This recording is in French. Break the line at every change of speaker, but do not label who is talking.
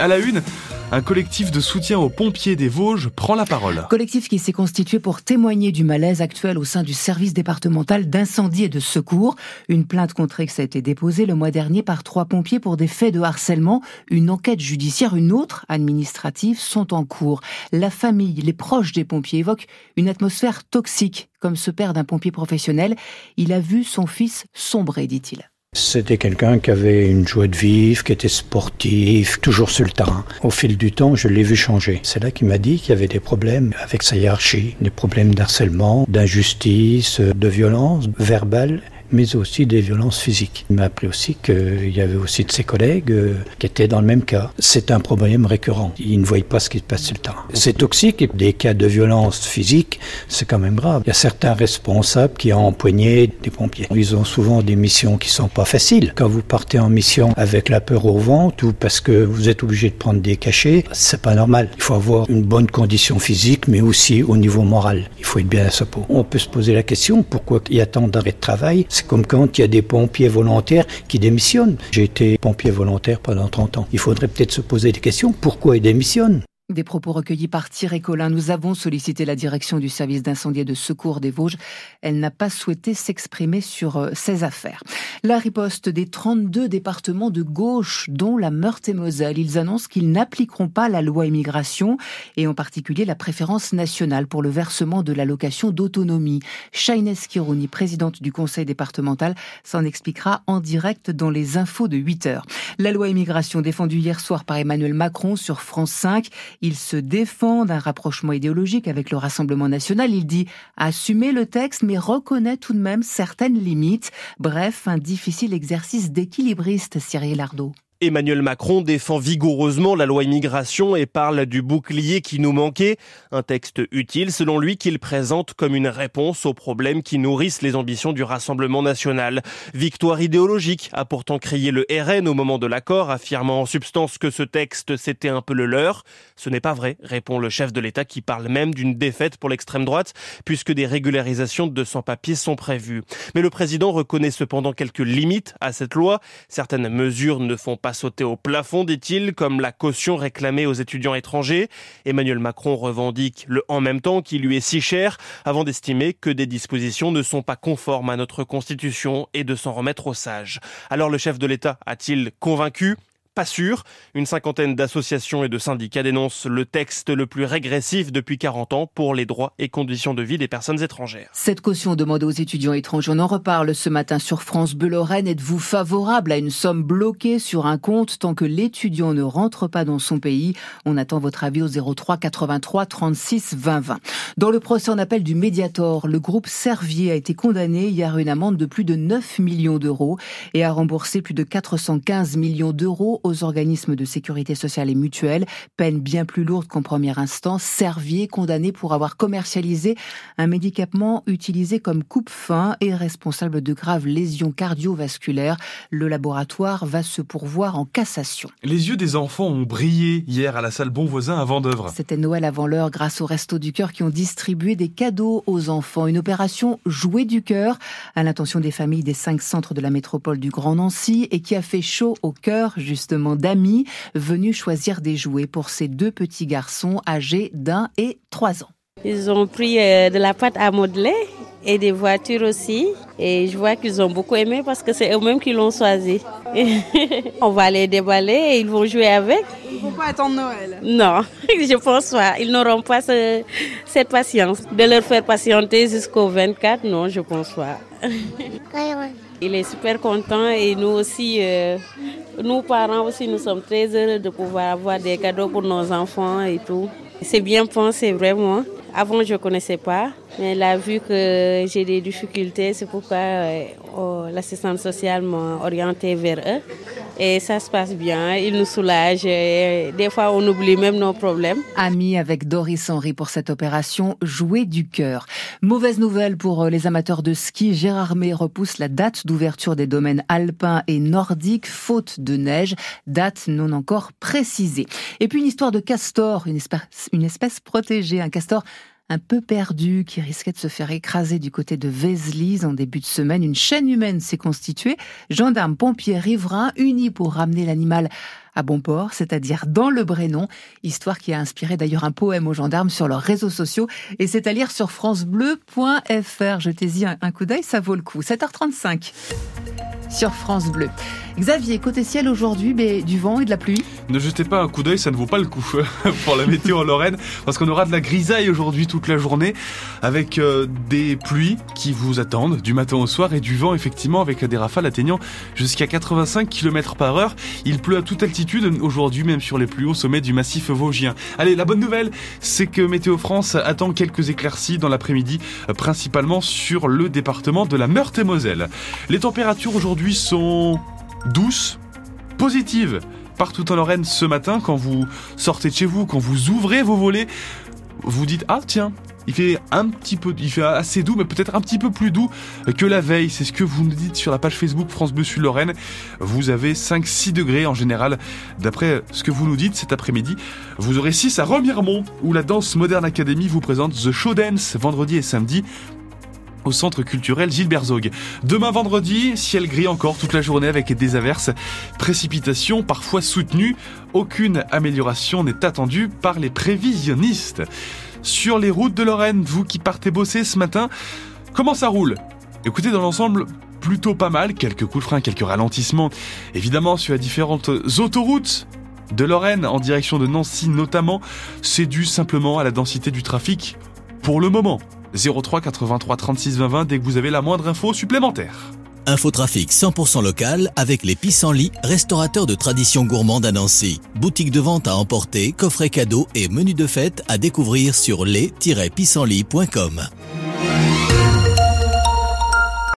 À la une, un collectif de soutien aux pompiers des Vosges prend la parole.
Collectif qui s'est constitué pour témoigner du malaise actuel au sein du service départemental d'incendie et de secours. Une plainte contre ex a été déposée le mois dernier par trois pompiers pour des faits de harcèlement. Une enquête judiciaire, une autre administrative sont en cours. La famille, les proches des pompiers évoquent une atmosphère toxique. Comme ce père d'un pompier professionnel, il a vu son fils sombrer, dit-il.
C'était quelqu'un qui avait une joie de vivre, qui était sportif, toujours sur le terrain. Au fil du temps, je l'ai vu changer. C'est là qu'il m'a dit qu'il y avait des problèmes avec sa hiérarchie, des problèmes d'harcèlement, d'injustice, de violence verbale mais aussi des violences physiques. Il m'a appris aussi qu'il y avait aussi de ses collègues euh, qui étaient dans le même cas. C'est un problème récurrent. Ils ne voient pas ce qui se passe sur le terrain. C'est toxique des cas de violence physique, c'est quand même grave. Il y a certains responsables qui ont empoigné des pompiers. Ils ont souvent des missions qui sont pas faciles. Quand vous partez en mission avec la peur au ventre ou parce que vous êtes obligé de prendre des cachets, c'est pas normal. Il faut avoir une bonne condition physique, mais aussi au niveau moral. Il faut être bien à sa peau. On peut se poser la question pourquoi il y a tant d'arrêts de travail comme quand il y a des pompiers volontaires qui démissionnent. J'ai été pompier volontaire pendant 30 ans. Il faudrait peut-être se poser des questions. Pourquoi ils démissionnent?
Des propos recueillis par Thierry Collin. Nous avons sollicité la direction du service d'incendie et de secours des Vosges. Elle n'a pas souhaité s'exprimer sur euh, ces affaires. La riposte des 32 départements de gauche, dont la Meurthe-et-Moselle. Ils annoncent qu'ils n'appliqueront pas la loi immigration et en particulier la préférence nationale pour le versement de l'allocation d'autonomie. Shaines Kirouni, présidente du conseil départemental, s'en expliquera en direct dans les infos de 8 heures. La loi immigration défendue hier soir par Emmanuel Macron sur France 5 il se défend d'un rapprochement idéologique avec le Rassemblement national. Il dit assumer le texte, mais reconnaît tout de même certaines limites. Bref, un difficile exercice d'équilibriste, Cyril Ardo.
Emmanuel Macron défend vigoureusement la loi immigration et parle du bouclier qui nous manquait, un texte utile selon lui qu'il présente comme une réponse aux problèmes qui nourrissent les ambitions du Rassemblement national. Victoire idéologique a pourtant crié le RN au moment de l'accord, affirmant en substance que ce texte c'était un peu le leur. Ce n'est pas vrai, répond le chef de l'État qui parle même d'une défaite pour l'extrême droite puisque des régularisations de sans-papiers sont prévues. Mais le président reconnaît cependant quelques limites à cette loi. Certaines mesures ne font pas sauter au plafond, dit-il, comme la caution réclamée aux étudiants étrangers. Emmanuel Macron revendique le en même temps qui lui est si cher avant d'estimer que des dispositions ne sont pas conformes à notre constitution et de s'en remettre aux sages. Alors le chef de l'État a-t-il convaincu? Pas sûr. Une cinquantaine d'associations et de syndicats dénoncent le texte le plus régressif depuis 40 ans pour les droits et conditions de vie des personnes étrangères.
Cette caution demandée aux étudiants étrangers, on en reparle ce matin sur France Bleu Lorraine. Êtes-vous favorable à une somme bloquée sur un compte tant que l'étudiant ne rentre pas dans son pays? On attend votre avis au 03 83 36 20 20. Dans le procès en appel du Mediator, le groupe Servier a été condamné hier à une amende de plus de 9 millions d'euros et a remboursé plus de 415 millions d'euros aux organismes de sécurité sociale et mutuelle, peine bien plus lourde qu'en première instance, Servier condamné pour avoir commercialisé un médicament utilisé comme coupe-faim et responsable de graves lésions cardiovasculaires. Le laboratoire va se pourvoir en cassation.
Les yeux des enfants ont brillé hier à la salle Bonvoisin à Vendœuvre.
C'était Noël avant l'heure grâce au Resto du Cœur qui ont distribué des cadeaux aux enfants. Une opération jouée du cœur à l'intention des familles des cinq centres de la métropole du Grand Nancy et qui a fait chaud au cœur justement d'amis venus choisir des jouets pour ces deux petits garçons âgés d'un et trois ans.
Ils ont pris euh, de la pâte à modeler et des voitures aussi. Et je vois qu'ils ont beaucoup aimé parce que c'est eux-mêmes qui l'ont choisi. On va les déballer et ils vont jouer avec.
Il ne faut pas attendre Noël.
Non, je pense pas. Ils n'auront pas cette patience. De leur faire patienter jusqu'au 24, non, je pense pas. Il est super content et nous aussi, euh, nous parents aussi, nous sommes très heureux de pouvoir avoir des cadeaux pour nos enfants et tout. C'est bien pensé vraiment. Avant, je ne connaissais pas, mais a vu que j'ai des difficultés, c'est pourquoi euh, oh, l'assistante sociale m'a orientée vers eux. Et ça se passe bien, ils nous soulagent. des fois, on oublie même nos problèmes.
Amis avec Doris Henry pour cette opération Jouer du cœur. Mauvaise nouvelle pour euh, les amateurs de ski. Gérard May repousse la date d'ouverture des domaines alpins et nordiques, faute de neige. Date non encore précisée. Et puis une histoire de castor, une espèce protégée. Un castor un peu perdu qui risquait de se faire écraser du côté de Vézelise en début de semaine. Une chaîne humaine s'est constituée. Gendarmes, pompiers, riverains unis pour ramener l'animal à bon port, c'est-à-dire dans le Brénon, histoire qui a inspiré d'ailleurs un poème aux gendarmes sur leurs réseaux sociaux et c'est à lire sur francebleu.fr. Jetez-y un coup d'œil, ça vaut le coup. 7h35 sur France Bleu. Xavier, côté ciel aujourd'hui, mais du vent et de la pluie
Ne jetez pas un coup d'œil, ça ne vaut pas le coup pour la météo en Lorraine, parce qu'on aura de la grisaille aujourd'hui toute la journée, avec euh, des pluies qui vous attendent du matin au soir et du vent effectivement avec des rafales atteignant jusqu'à 85 km par heure. Il pleut à toute altitude aujourd'hui, même sur les plus hauts sommets du massif vosgien. Allez, la bonne nouvelle, c'est que Météo France attend quelques éclaircies dans l'après-midi, principalement sur le département de la Meurthe-et-Moselle. Les températures aujourd'hui sont douces, positives. Partout en Lorraine ce matin, quand vous sortez de chez vous, quand vous ouvrez vos volets, vous dites ah tiens, il fait un petit peu, il fait assez doux, mais peut-être un petit peu plus doux que la veille. C'est ce que vous nous dites sur la page Facebook France Bleu Lorraine. Vous avez 5-6 degrés en général. D'après ce que vous nous dites cet après-midi, vous aurez 6 à Remiremont, où la Danse Moderne Academy vous présente The Show Dance vendredi et samedi au centre culturel Gilbert Zog. Demain vendredi, ciel gris encore toute la journée avec des averses, précipitations parfois soutenues. Aucune amélioration n'est attendue par les prévisionnistes. Sur les routes de Lorraine, vous qui partez bosser ce matin, comment ça roule? Écoutez, dans l'ensemble, plutôt pas mal, quelques coups de frein, quelques ralentissements, évidemment sur les différentes autoroutes de Lorraine en direction de Nancy notamment, c'est dû simplement à la densité du trafic pour le moment. 03 83 36 20 20 dès que vous avez la moindre info supplémentaire.
Infotrafic 100% local avec les pissenlits, restaurateurs de tradition gourmande à Nancy. Boutique de vente à emporter, coffret cadeaux et menu de fête à découvrir sur les-pissenlits.com.